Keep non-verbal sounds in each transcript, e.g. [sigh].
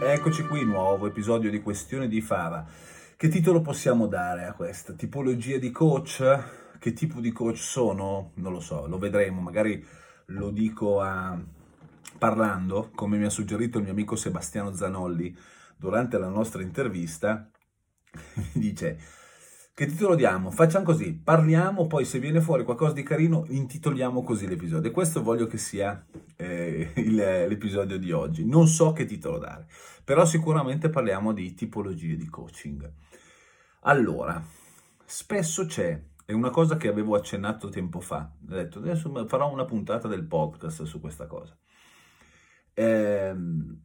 Eccoci qui, nuovo episodio di Questione di Fava. Che titolo possiamo dare a questa? Tipologia di coach? Che tipo di coach sono? Non lo so, lo vedremo, magari lo dico a... parlando, come mi ha suggerito il mio amico Sebastiano Zanolli durante la nostra intervista. Mi [laughs] dice, che titolo diamo? Facciamo così, parliamo, poi se viene fuori qualcosa di carino intitoliamo così l'episodio. E questo voglio che sia eh, il, l'episodio di oggi. Non so che titolo dare, però sicuramente parliamo di tipologie di coaching. Allora, spesso c'è, è una cosa che avevo accennato tempo fa, ho detto adesso farò una puntata del podcast su questa cosa. Ehm,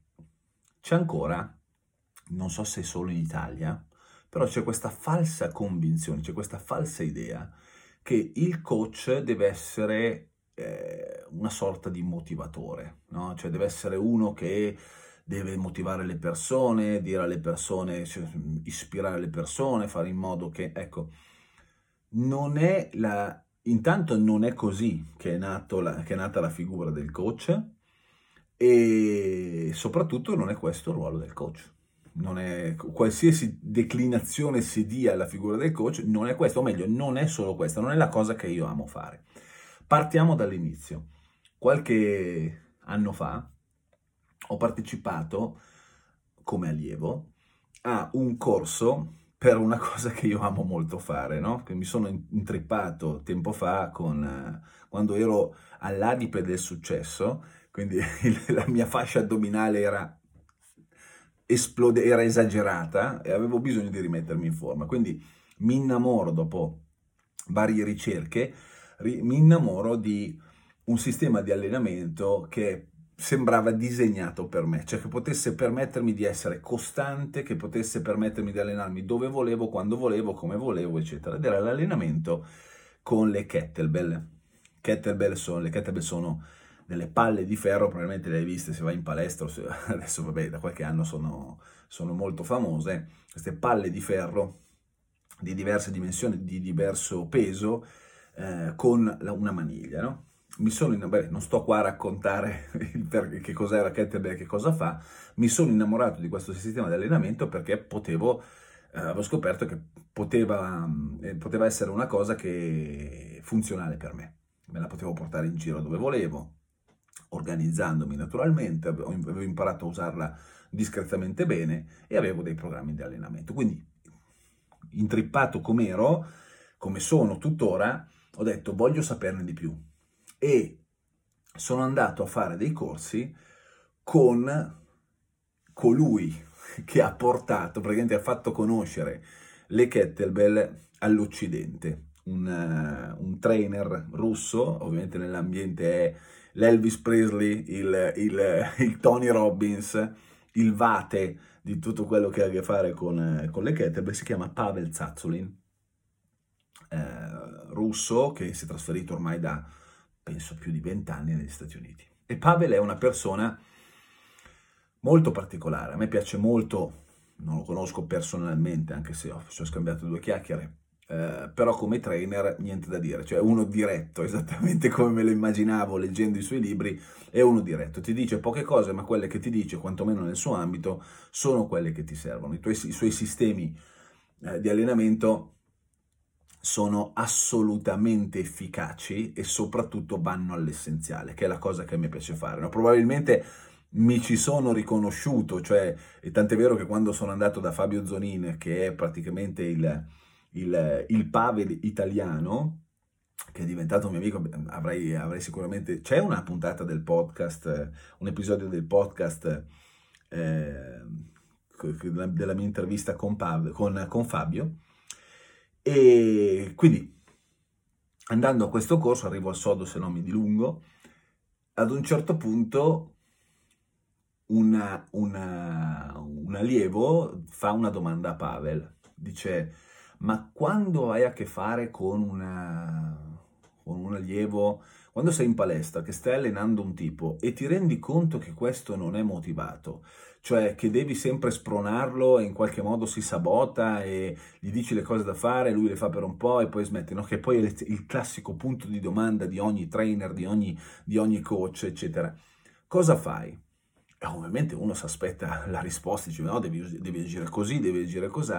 c'è ancora, non so se solo in Italia, però c'è questa falsa convinzione, c'è questa falsa idea che il coach deve essere eh, una sorta di motivatore, no? Cioè deve essere uno che deve motivare le persone, dire alle persone, cioè, ispirare le persone, fare in modo che, ecco, non è la, intanto non è così che è, la, che è nata la figura del coach e soprattutto non è questo il ruolo del coach non è, qualsiasi declinazione si dia alla figura del coach non è questo, o meglio, non è solo questa, non è la cosa che io amo fare. Partiamo dall'inizio. Qualche anno fa ho partecipato come allievo a un corso per una cosa che io amo molto fare, no? Che mi sono intrippato tempo fa con, quando ero all'adipe del successo, quindi [laughs] la mia fascia addominale era esplode, era esagerata e avevo bisogno di rimettermi in forma. Quindi mi innamoro dopo varie ricerche, ri, mi innamoro di un sistema di allenamento che sembrava disegnato per me, cioè che potesse permettermi di essere costante, che potesse permettermi di allenarmi dove volevo, quando volevo, come volevo, eccetera. Ed era l'allenamento con le kettlebell. Kettlebell sono, le kettlebell sono delle palle di ferro, probabilmente le hai viste se vai in palestra, [laughs] adesso vabbè da qualche anno sono, sono molto famose, queste palle di ferro di diverse dimensioni, di diverso peso, eh, con la, una maniglia, no? Mi sono, beh, non sto qua a raccontare [laughs] per, che cos'era kettlebell, che cosa fa, mi sono innamorato di questo sistema di allenamento perché potevo, eh, avevo scoperto che poteva, eh, poteva essere una cosa che funzionale per me. Me la potevo portare in giro dove volevo, organizzandomi naturalmente, avevo imparato a usarla discretamente bene e avevo dei programmi di allenamento. Quindi, intrippato come ero, come sono tuttora, ho detto voglio saperne di più e sono andato a fare dei corsi con colui che ha portato, praticamente ha fatto conoscere le kettlebell all'Occidente, un, uh, un trainer russo, ovviamente nell'ambiente è l'Elvis Presley, il, il, il, Tony Robbins, il vate di tutto quello che ha a che fare con, con le kettlebell, si chiama Pavel Zazulin, eh, russo, che si è trasferito ormai da, penso, più di vent'anni negli Stati Uniti. E Pavel è una persona molto particolare, a me piace molto, non lo conosco personalmente, anche se ho, ho scambiato due chiacchiere, eh, però come trainer niente da dire, cioè uno diretto, [laughs] esattamente come me lo immaginavo leggendo i suoi libri, è uno diretto, ti dice poche cose, ma quelle che ti dice, quantomeno nel suo ambito, sono quelle che ti servono. I, tuoi, i suoi sistemi eh, di allenamento sono assolutamente efficaci e soprattutto vanno all'essenziale, che è la cosa che a me piace fare. No? Probabilmente mi ci sono riconosciuto, cioè, è tant'è vero che quando sono andato da Fabio Zonin, che è praticamente il il, il Pavel italiano, che è diventato mio amico, avrei, avrei, sicuramente... C'è una puntata del podcast, un episodio del podcast eh, della mia intervista con, Pav, con, con Fabio, e quindi andando a questo corso, arrivo al sodo se non mi dilungo, ad un certo punto una, una, un allievo fa una domanda a Pavel, dice, ma quando hai a che fare con, una, con un allievo, quando sei in palestra, che stai allenando un tipo e ti rendi conto che questo non è motivato, cioè che devi sempre spronarlo e in qualche modo si sabota e gli dici le cose da fare, lui le fa per un po' e poi smette, no? che poi è il classico punto di domanda di ogni trainer, di ogni, di ogni coach, eccetera. Cosa fai? E ovviamente uno si aspetta la risposta, dice no, devi, devi agire così, devi agire così.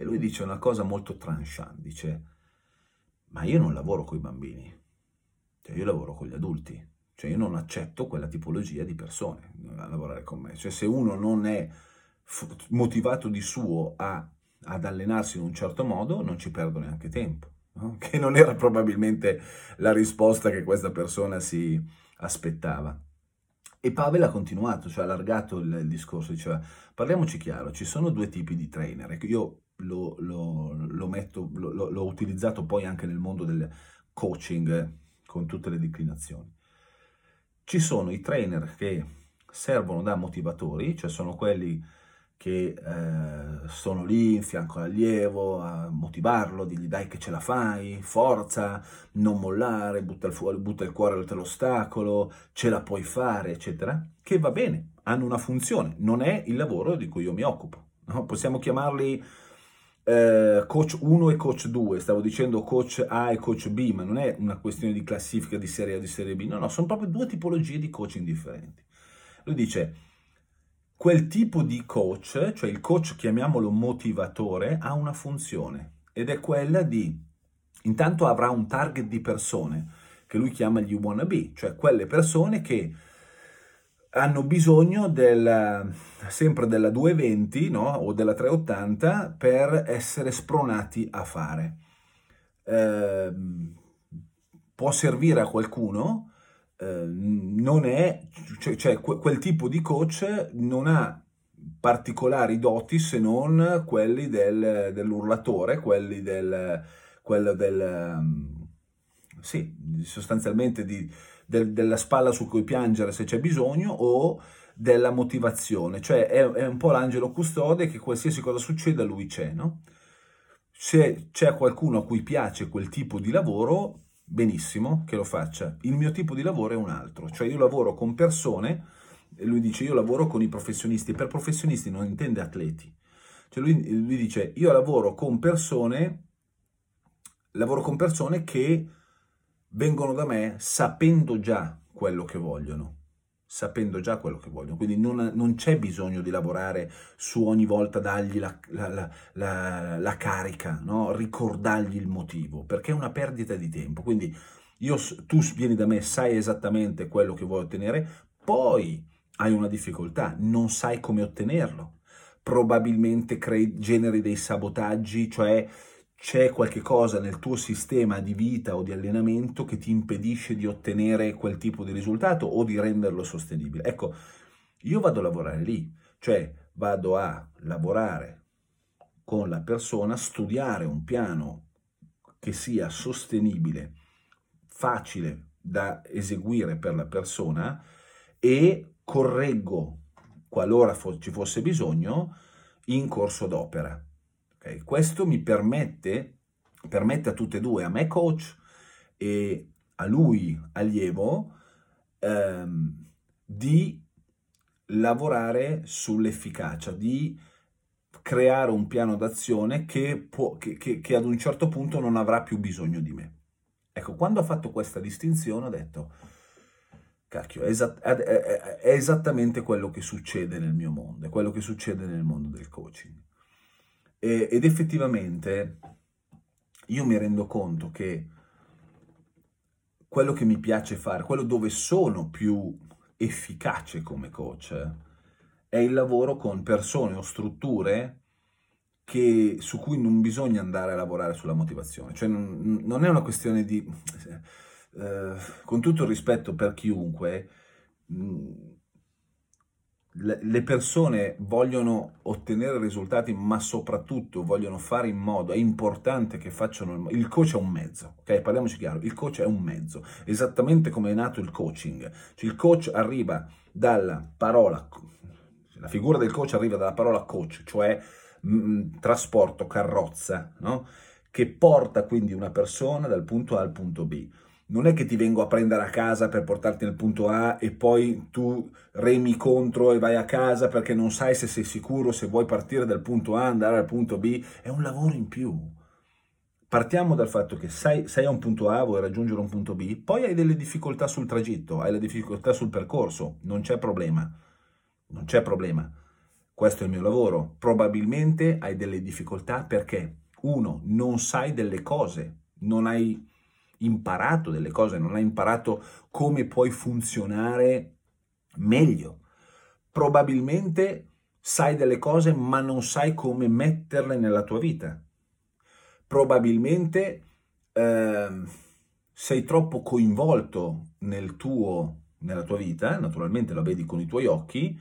E lui dice una cosa molto tranchant, dice, ma io non lavoro con i bambini, cioè io lavoro con gli adulti, cioè io non accetto quella tipologia di persone a lavorare con me. Cioè se uno non è motivato di suo a, ad allenarsi in un certo modo, non ci perdo neanche tempo. No? [laughs] Che non era probabilmente la risposta che questa persona si aspettava. E Pavel ha continuato, cioè ha allargato il, il discorso, diceva parliamoci chiaro, ci sono due tipi di trainer, ecco, io lo, lo, lo metto, lo, l'ho utilizzato poi anche nel mondo del coaching con tutte le declinazioni. Ci sono i trainer che servono da motivatori, cioè sono quelli che eh, sono lì in fianco all'allievo a motivarlo, digli dai che ce la fai, forza, non mollare, butta il, fu- butta il cuore oltre l'ostacolo, ce la puoi fare, eccetera, che va bene, hanno una funzione, non è il lavoro di cui io mi occupo. No? Possiamo chiamarli eh, coach 1 e coach 2, stavo dicendo coach A e coach B, ma non è una questione di classifica di serie A e di serie B, no, no, sono proprio due tipologie di coaching differenti. Lui dice quel tipo di coach, cioè il coach chiamiamolo motivatore, ha una funzione ed è quella di, intanto avrà un target di persone che lui chiama gli wannabe, cioè quelle persone che hanno bisogno del, sempre della 220 no? o della 380 per essere spronati a fare. Eh, può servire a qualcuno, Ehm, non è, cioè, cioè quel tipo di coach non ha particolari doti se non quelli del, dell'urlatore, quelli del, quello del, ehm, sì, sostanzialmente di, del, della spalla su cui piangere se c'è bisogno o della motivazione, cioè è, è, un po' l'angelo custode che qualsiasi cosa succeda lui c'è, no? Se c'è qualcuno a cui piace quel tipo di lavoro, benissimo che lo faccia. Il mio tipo di lavoro è un altro, cioè io lavoro con persone, lui dice io lavoro con i professionisti, per professionisti non intende atleti. Cioè lui, lui dice io lavoro con persone, lavoro con persone che vengono da me sapendo già quello che vogliono sapendo già quello che vogliono, quindi non, non, c'è bisogno di lavorare su ogni volta dargli la, la, la, la carica, no? ricordargli il motivo, perché è una perdita di tempo. Quindi io, tu vieni da me, sai esattamente quello che vuoi ottenere, poi hai una difficoltà, non sai come ottenerlo. Probabilmente crei, generi dei sabotaggi, cioè c'è qualche cosa nel tuo sistema di vita o di allenamento che ti impedisce di ottenere quel tipo di risultato o di renderlo sostenibile. Ecco, io vado a lavorare lì, cioè vado a lavorare con la persona, studiare un piano che sia sostenibile, facile da eseguire per la persona e correggo, qualora ci fosse bisogno, in corso d'opera. Okay? Questo mi permette, permette a tutte e due, a me coach e a lui allievo, ehm, di lavorare sull'efficacia, di creare un piano d'azione che, può, che, che, che, ad un certo punto non avrà più bisogno di me. Ecco, quando ho fatto questa distinzione ho detto, cacchio, è, esatt- è, è, è esattamente quello che succede nel mio mondo, è quello che succede nel mondo del coaching. E, ed effettivamente io mi rendo conto che quello che mi piace fare, quello dove sono più efficace come coach, è il lavoro con persone o strutture che, su cui non bisogna andare a lavorare sulla motivazione. Cioè non, non è una questione di... Eh, con tutto il rispetto per chiunque, le persone vogliono ottenere risultati, ma soprattutto vogliono fare in modo, è importante che facciano il, il coach è un mezzo, ok? Parliamoci chiaro, il coach è un mezzo, esattamente come è nato il coaching. Cioè il coach arriva dalla parola, la figura del coach arriva dalla parola coach, cioè mh, mm, trasporto, carrozza, no? Che porta quindi una persona dal punto A al punto B non è che ti vengo a prendere a casa per portarti nel punto A e poi tu remi contro e vai a casa perché non sai se sei sicuro, se vuoi partire dal punto A, andare al punto B, è un lavoro in più. Partiamo dal fatto che sei, sei a un punto A, vuoi raggiungere un punto B, poi hai delle difficoltà sul tragitto, hai le difficoltà sul percorso, non c'è problema, non c'è problema. Questo è il mio lavoro. Probabilmente hai delle difficoltà perché, uno, non sai delle cose, non hai imparato delle cose, non hai imparato come puoi funzionare meglio. Probabilmente sai delle cose ma non sai come metterle nella tua vita. Probabilmente eh, sei troppo coinvolto nel tuo, nella tua vita, naturalmente lo vedi con i tuoi occhi,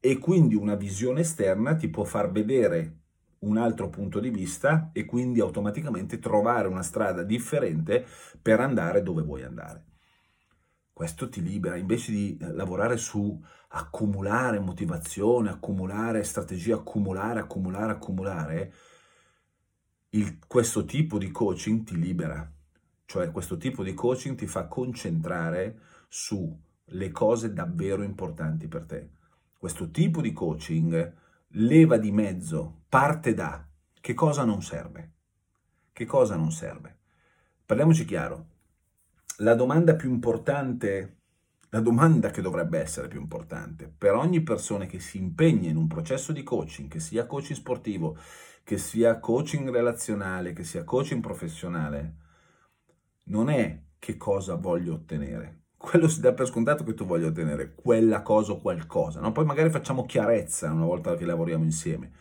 e quindi una visione esterna ti può far vedere un altro punto di vista e quindi automaticamente trovare una strada differente per andare dove vuoi andare. Questo ti libera, invece di eh, lavorare su accumulare motivazione, accumulare strategia, accumulare, accumulare, accumulare, il, questo tipo di coaching ti libera, cioè questo tipo di coaching ti fa concentrare sulle cose davvero importanti per te. Questo tipo di coaching leva di mezzo, parte da che cosa non serve. Che cosa non serve? Parliamoci chiaro. La domanda più importante, la domanda che dovrebbe essere più importante per ogni persona che si impegna in un processo di coaching, che sia coaching sportivo, che sia coaching relazionale, che sia coaching professionale, non è che cosa voglio ottenere, quello si dà per scontato che tu voglia ottenere quella cosa o qualcosa, no? Poi magari facciamo chiarezza una volta che lavoriamo insieme,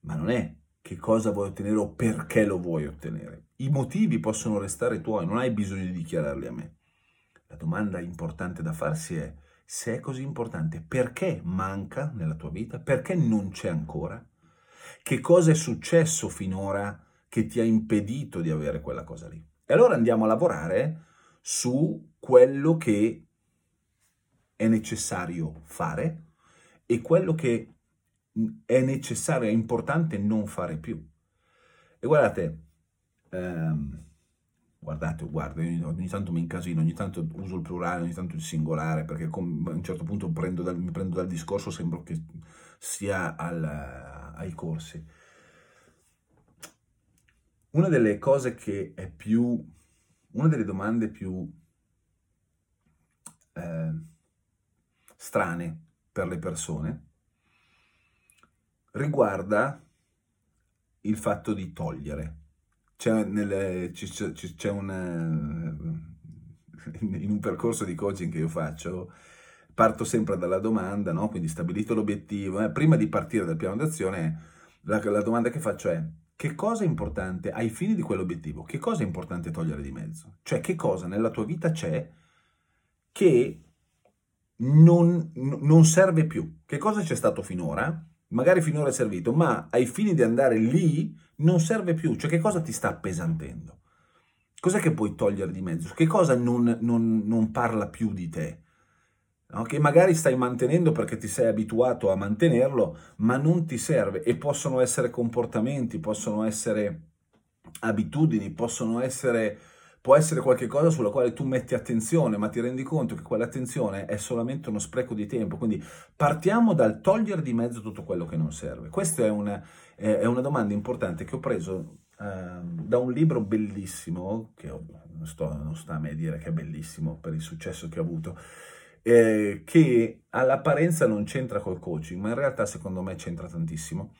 ma non è che cosa vuoi ottenere o perché lo vuoi ottenere. I motivi possono restare tuoi, non hai bisogno di dichiararli a me. La domanda importante da farsi è, se è così importante, perché manca nella tua vita? Perché non c'è ancora? Che cosa è successo finora che ti ha impedito di avere quella cosa lì? E allora andiamo a lavorare su quello che è necessario fare e quello che è necessario, è importante non fare più. E guardate, ehm, guardate, guarda, ogni, ogni, tanto mi incasino, ogni tanto uso il plurale, ogni tanto il singolare, perché com, a un certo punto prendo dal, mi prendo dal discorso, sembra che sia al, ai corsi. Una delle cose che è più, una delle domande più eh, strane per le persone riguarda il fatto di togliere. C'è, nel, c'è, c'è un, eh, in un percorso di coaching che io faccio, parto sempre dalla domanda, no? quindi stabilito l'obiettivo, eh, prima di partire dal piano d'azione, la, la domanda che faccio è che cosa è importante ai fini di quell'obiettivo? Che cosa è importante togliere di mezzo? Cioè che cosa nella tua vita c'è che non, non serve più. Che cosa c'è stato finora? Magari finora è servito, ma ai fini di andare lì non serve più. Cioè che cosa ti sta appesantendo? Cos'è che puoi togliere di mezzo? Che cosa non, non, non parla più di te? No? Che magari stai mantenendo perché ti sei abituato a mantenerlo, ma non ti serve. E possono essere comportamenti, possono essere abitudini, possono essere può essere qualcosa sulla quale tu metti attenzione, ma ti rendi conto che quell'attenzione è solamente uno spreco di tempo. Quindi partiamo dal togliere di mezzo tutto quello che non serve. Questa è una, è una domanda importante che ho preso eh, da un libro bellissimo, che non, sto, non sta a me dire che è bellissimo per il successo che ha avuto, eh, che all'apparenza non c'entra col coaching, ma in realtà secondo me c'entra tantissimo,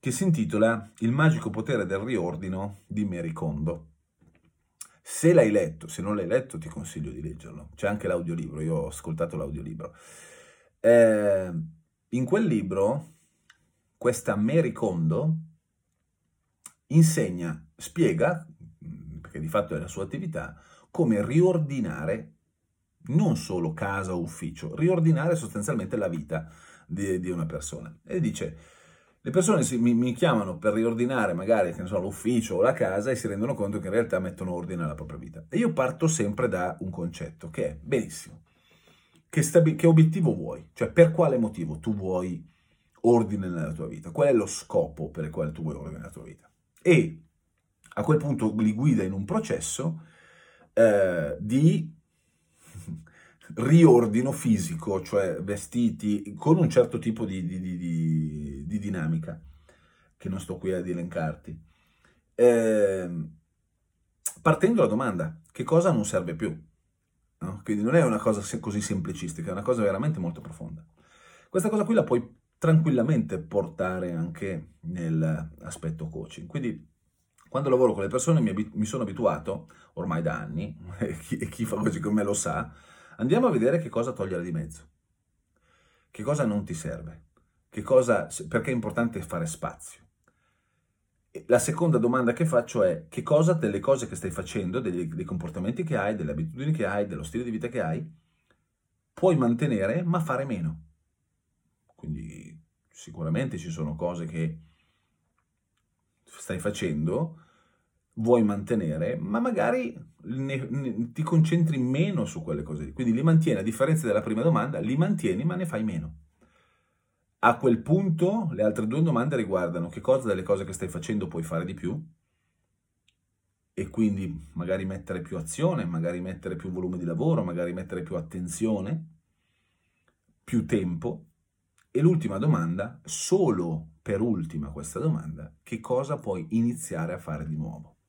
che si intitola Il magico potere del riordino di Mary Kondo. Se l'hai letto, se non l'hai letto ti consiglio di leggerlo. C'è anche l'audiolibro, io ho ascoltato l'audiolibro. Eh, in quel libro, questa Mary Kondo insegna, spiega, perché di fatto è la sua attività, come riordinare non solo casa o ufficio, riordinare sostanzialmente la vita di, di una persona. E dice, le persone si, mi, mi, chiamano per riordinare magari so, l'ufficio o la casa e si rendono conto che in realtà mettono ordine alla propria vita. E io parto sempre da un concetto che è, benissimo, che, stabi- che obiettivo vuoi? Cioè per quale motivo tu vuoi ordine nella tua vita? Qual è lo scopo per il quale tu vuoi ordine nella tua vita? E a quel punto li guida in un processo eh, di riordino fisico, cioè vestiti con un certo tipo di, di, di, di dinamica, che non sto qui ad elencarti. Eh, partendo dalla domanda, che cosa non serve più? No? Quindi non è una cosa così semplicistica, è una cosa veramente molto profonda. Questa cosa qui la puoi tranquillamente portare anche nell'aspetto coaching. Quindi quando lavoro con le persone mi, abit- mi sono abituato, ormai da anni, [laughs] e chi, e chi fa così con me lo sa, andiamo a vedere che cosa togliere di mezzo, che cosa non ti serve, cosa, perché è importante fare spazio. La seconda domanda che faccio è che cosa delle cose che stai facendo, dei, dei comportamenti che hai, delle abitudini che hai, dello stile di vita che hai, puoi mantenere ma fare meno. Quindi sicuramente ci sono cose che stai facendo, vuoi mantenere, ma magari ne, ne, ti concentri meno su quelle cose. Quindi li mantieni, a differenza della prima domanda, li mantieni ma ne fai meno. A quel punto le altre due domande riguardano che cosa delle cose che stai facendo puoi fare di più e quindi magari mettere più azione, magari mettere più volume di lavoro, magari mettere più attenzione, più tempo. E l'ultima domanda, solo per ultima questa domanda, che cosa puoi iniziare a fare di nuovo?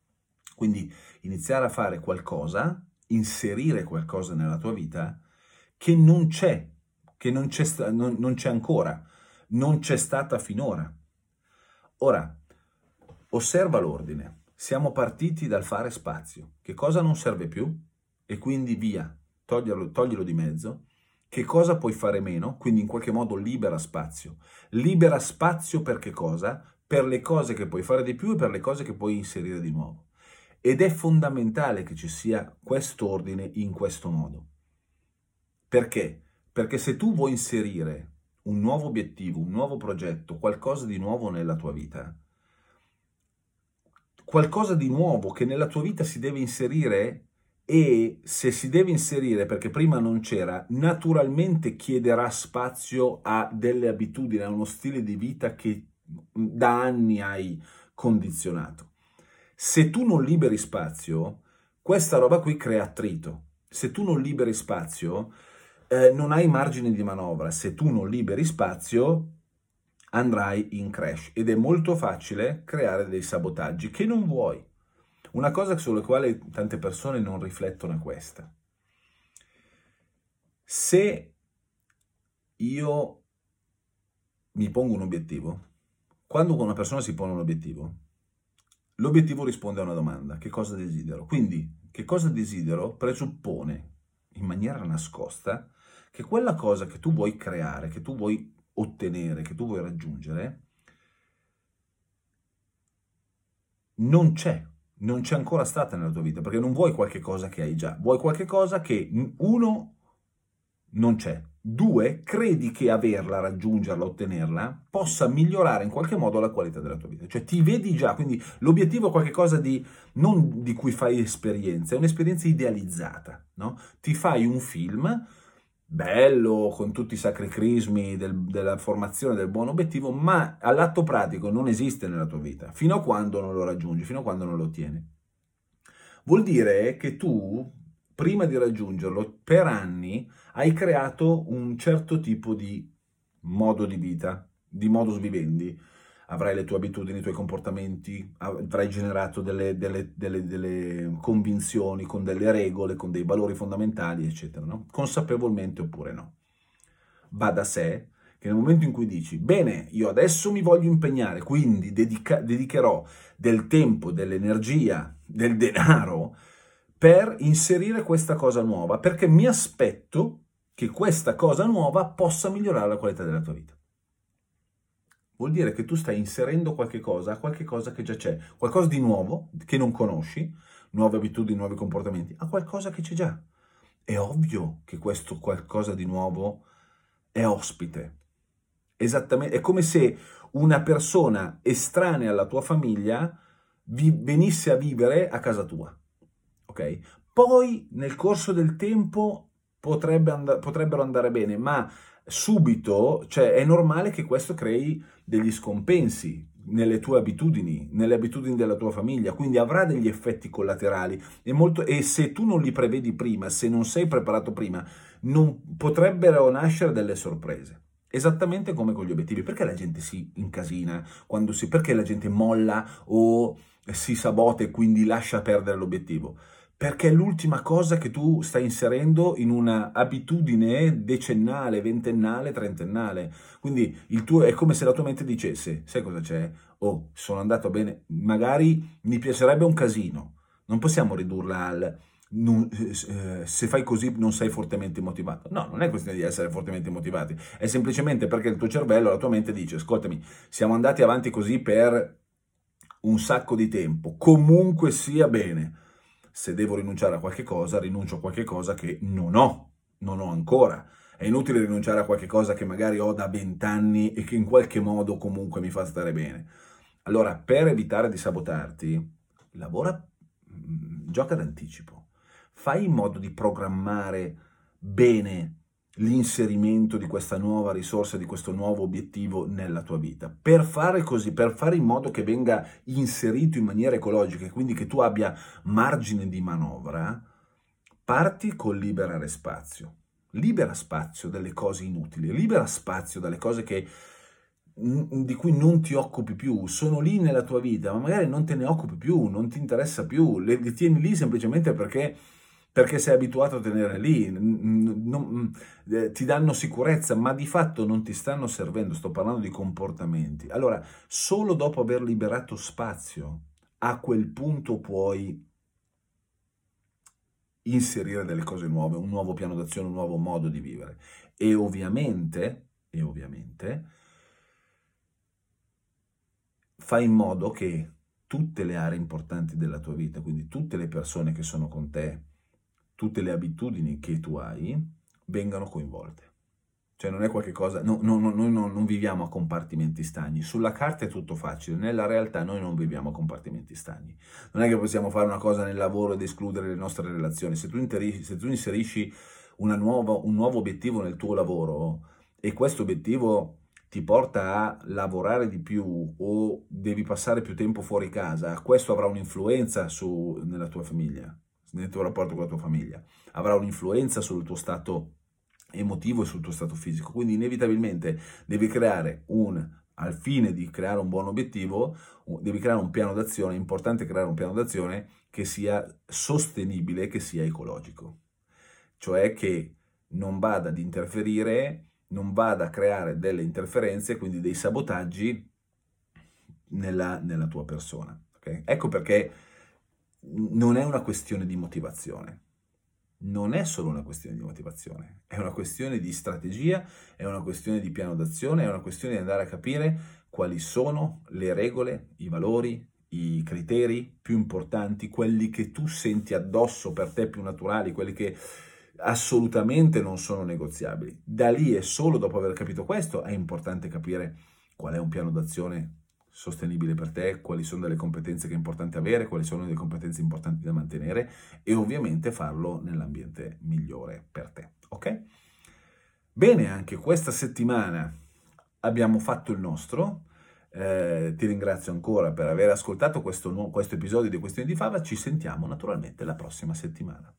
Quindi iniziare a fare qualcosa, inserire qualcosa nella tua vita che non c'è, che non c'è, non, non c'è ancora, non c'è stata finora. Ora, osserva l'ordine. Siamo partiti dal fare spazio. Che cosa non serve più? E quindi via, toglierlo, toglierlo di mezzo che cosa puoi fare meno, quindi in qualche modo libera spazio. Libera spazio per che cosa? Per le cose che puoi fare di più e per le cose che puoi inserire di nuovo. Ed è fondamentale che ci sia questo ordine in questo modo. Perché? Perché se tu vuoi inserire un nuovo obiettivo, un nuovo progetto, qualcosa di nuovo nella tua vita, qualcosa di nuovo che nella tua vita si deve inserire e se si deve inserire perché prima non c'era, naturalmente chiederà spazio a delle abitudini, a uno stile di vita che da anni hai condizionato. Se tu non liberi spazio, questa roba qui crea attrito. Se tu non liberi spazio, eh, non hai margine di manovra. Se tu non liberi spazio, andrai in crash ed è molto facile creare dei sabotaggi che non vuoi. Una cosa sulla quale tante persone non riflettono è questa. Se io mi pongo un obiettivo, quando una persona si pone un obiettivo, l'obiettivo risponde a una domanda, che cosa desidero? Quindi, che cosa desidero presuppone in maniera nascosta che quella cosa che tu vuoi creare, che tu vuoi ottenere, che tu vuoi raggiungere, non c'è non c'è ancora stata nella tua vita, perché non vuoi qualche cosa che hai già, vuoi qualche cosa che uno non c'è, due credi che averla, raggiungerla, ottenerla possa migliorare in qualche modo la qualità della tua vita, cioè ti vedi già, quindi l'obiettivo è qualcosa di non di cui fai esperienza, è un'esperienza idealizzata, no? Ti fai un film bello, con tutti i sacri crismi del, della formazione del buon obiettivo, ma all'atto pratico non esiste nella tua vita, fino a quando non lo raggiungi, fino a quando non lo ottieni. Vuol dire che tu, prima di raggiungerlo, per anni hai creato un certo tipo di modo di vita, di modus vivendi, avrai le tue abitudini, i tuoi comportamenti, avrai generato delle, delle, delle, delle convinzioni con delle regole, con dei valori fondamentali, eccetera, no? consapevolmente oppure no. Va da sé che nel momento in cui dici, bene, io adesso mi voglio impegnare, quindi dedica- dedicherò del tempo, dell'energia, del denaro per inserire questa cosa nuova, perché mi aspetto che questa cosa nuova possa migliorare la qualità della tua vita vuol dire che tu stai inserendo qualche cosa, qualche cosa che già c'è, qualcosa di nuovo che non conosci, nuove abitudini, nuovi comportamenti, a qualcosa che c'è già. è ovvio che questo qualcosa di nuovo è ospite. Esattamente, è come se una persona estranea alla tua famiglia vi, venisse a vivere a casa tua. Ok? Poi nel corso del tempo potrebbe and- potrebbero andare bene, ma subito, cioè è normale che questo crei degli scompensi nelle tue abitudini, nelle abitudini della tua famiglia, quindi avrà degli effetti collaterali e, molto, e se tu non li prevedi prima, se non sei preparato prima, non potrebbero nascere delle sorprese. Esattamente come con gli obiettivi. Perché la gente si incasina? Quando si, perché la gente molla o si sabota e quindi lascia perdere l'obiettivo? Perché è l'ultima cosa che tu stai inserendo in una abitudine decennale, ventennale, trentennale. Quindi tuo, è come se la tua mente dicesse, sai cosa c'è? Oh, sono andato bene, magari mi piacerebbe un casino. Non possiamo ridurla al non, eh, se fai così non sei fortemente motivato. No, non è questione di essere fortemente motivati, è semplicemente perché il tuo cervello, la tua mente dice, ascoltami, siamo andati avanti così per un sacco di tempo, comunque sia bene. Se devo rinunciare a qualche cosa, rinuncio a qualche cosa che non ho, non ho ancora. È inutile rinunciare a qualche cosa che magari ho da vent'anni e che in qualche modo comunque mi fa stare bene. Allora, per evitare di sabotarti, lavora, mm, gioca d'anticipo fai in modo di programmare bene l'inserimento di questa nuova risorsa, di questo nuovo obiettivo nella tua vita. Per fare così, per fare in modo che venga inserito in maniera ecologica e quindi che tu abbia margine di manovra, parti col liberare spazio. Libera spazio dalle cose inutili, libera spazio dalle cose che di cui non ti occupi più, sono lì nella tua vita, ma magari non te ne occupi più, non ti interessa più, le, tieni lì semplicemente perché perché sei abituato a tenere lì, non, eh, ti danno sicurezza, ma di fatto non ti stanno servendo, sto parlando di comportamenti. Allora, solo dopo aver liberato spazio, a quel punto puoi inserire delle cose nuove, un nuovo piano d'azione, un nuovo modo di vivere. E ovviamente, e ovviamente, fai in modo che tutte le aree importanti della tua vita, quindi tutte le persone che sono con te, tutte le abitudini che tu hai vengano coinvolte. Cioè non è qualcosa, no, no, no, noi non, viviamo a compartimenti stagni, sulla carta è tutto facile, nella realtà noi non viviamo a compartimenti stagni. Non è che possiamo fare una cosa nel lavoro ed escludere le nostre relazioni, se tu, interisci, se tu inserisci nuova, un nuovo obiettivo nel tuo lavoro e questo obiettivo ti porta a lavorare di più o devi passare più tempo fuori casa, questo avrà un'influenza su, nella tua famiglia nel tuo rapporto con la tua famiglia, avrà un'influenza sul tuo stato emotivo e sul tuo stato fisico. Quindi inevitabilmente devi creare un al fine di creare un buon obiettivo, devi creare un piano d'azione, è importante creare un piano d'azione che sia sostenibile, che sia ecologico, cioè che non vada ad interferire, non vada a creare delle interferenze, quindi dei sabotaggi nella, nella tua persona. Okay? Ecco perché non è una questione di motivazione. Non è solo una questione di motivazione, è una questione di strategia, è una questione di piano d'azione, è una questione di andare a capire quali sono le regole, i valori, i criteri più importanti, quelli che tu senti addosso per te più naturali, quelli che assolutamente non sono negoziabili. Da lì e solo dopo aver capito questo è importante capire qual è un piano d'azione sostenibile per te, quali sono delle competenze che è importante avere, quali sono le competenze importanti da mantenere e ovviamente farlo nell'ambiente migliore per te. Ok? Bene, anche questa settimana abbiamo fatto il nostro. Eh, ti ringrazio ancora per aver ascoltato questo, questo episodio di Questioni di Fava. Ci sentiamo naturalmente la prossima settimana.